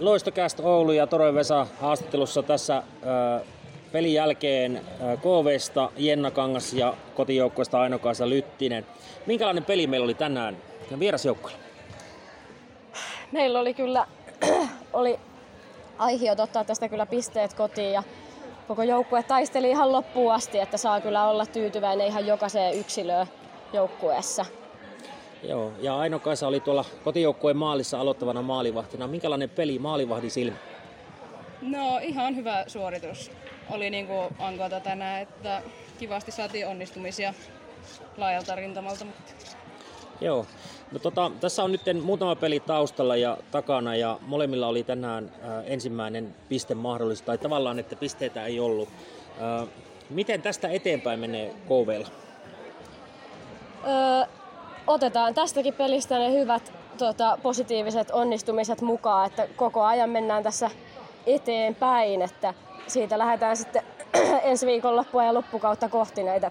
Loistokäst Oulu ja Toroin Vesa haastattelussa tässä pelin jälkeen KVsta Jenna Kangas ja kotijoukkoista Aino Kaisa Lyttinen. Minkälainen peli meillä oli tänään vierasjoukkoilla? Meillä oli kyllä oli aihiot ottaa tästä kyllä pisteet kotiin ja koko joukkue taisteli ihan loppuun asti, että saa kyllä olla tyytyväinen ihan jokaiseen yksilöön joukkueessa. Joo, ja Aino Kaisa oli tuolla kotijoukkueen maalissa aloittavana maalivahtina. Minkälainen peli maalivahdin silmä? No ihan hyvä suoritus. Oli niin kuin Ankota tänään, että kivasti saatiin onnistumisia laajalta rintamalta. Mutta... Joo. No tota, tässä on nyt muutama peli taustalla ja takana ja molemmilla oli tänään äh, ensimmäinen piste mahdollista, tai tavallaan, että pisteitä ei ollut. Äh, miten tästä eteenpäin menee KVlla? Öö, otetaan tästäkin pelistä ne hyvät tota, positiiviset onnistumiset mukaan, että koko ajan mennään tässä eteenpäin, että siitä lähdetään sitten ensi viikon loppua ja loppukautta kohti näitä.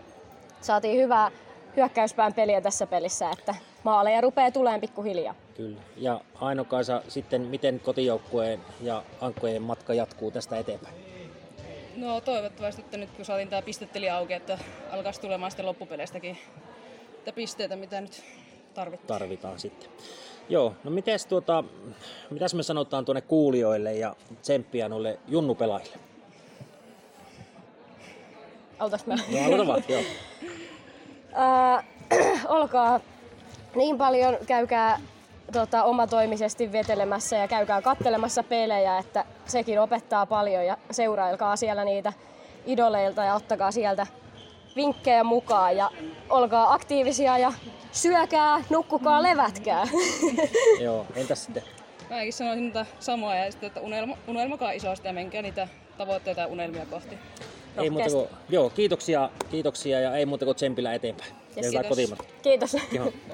Saatiin hyvää hyökkäyspään peliä tässä pelissä, että maaleja rupeaa tulemaan pikkuhiljaa. Kyllä. Ja Aino sitten miten kotijoukkueen ja Ankkojen matka jatkuu tästä eteenpäin? No toivottavasti, että nyt kun saatiin tämä pisteteli auki, että alkaisi tulemaan sitten loppupeleistäkin niitä pisteitä, mitä nyt tarvitaan. Tarvitaan sitten. Joo, no mites tuota, mitäs me sanotaan tuonne kuulijoille ja tsemppiä noille junnupelaajille? Altas mä? No aloita vaan, joo. äh, olkaa niin paljon, käykää tota, omatoimisesti vetelemässä ja käykää kattelemassa pelejä, että sekin opettaa paljon ja seurailkaa siellä niitä idoleilta ja ottakaa sieltä vinkkejä mukaan ja olkaa aktiivisia ja syökää, nukkukaa, levätkää. Joo, entäs sitten? Mäkin sanoisin niitä samoja ja sitten, että unelma, unelmakaa isosti ja menkää niitä tavoitteita ja unelmia kohti. Ei muuta kuin, joo, kiitoksia, kiitoksia ja ei muuta kuin tsempillä eteenpäin. Yes, kiitos. Kiitos.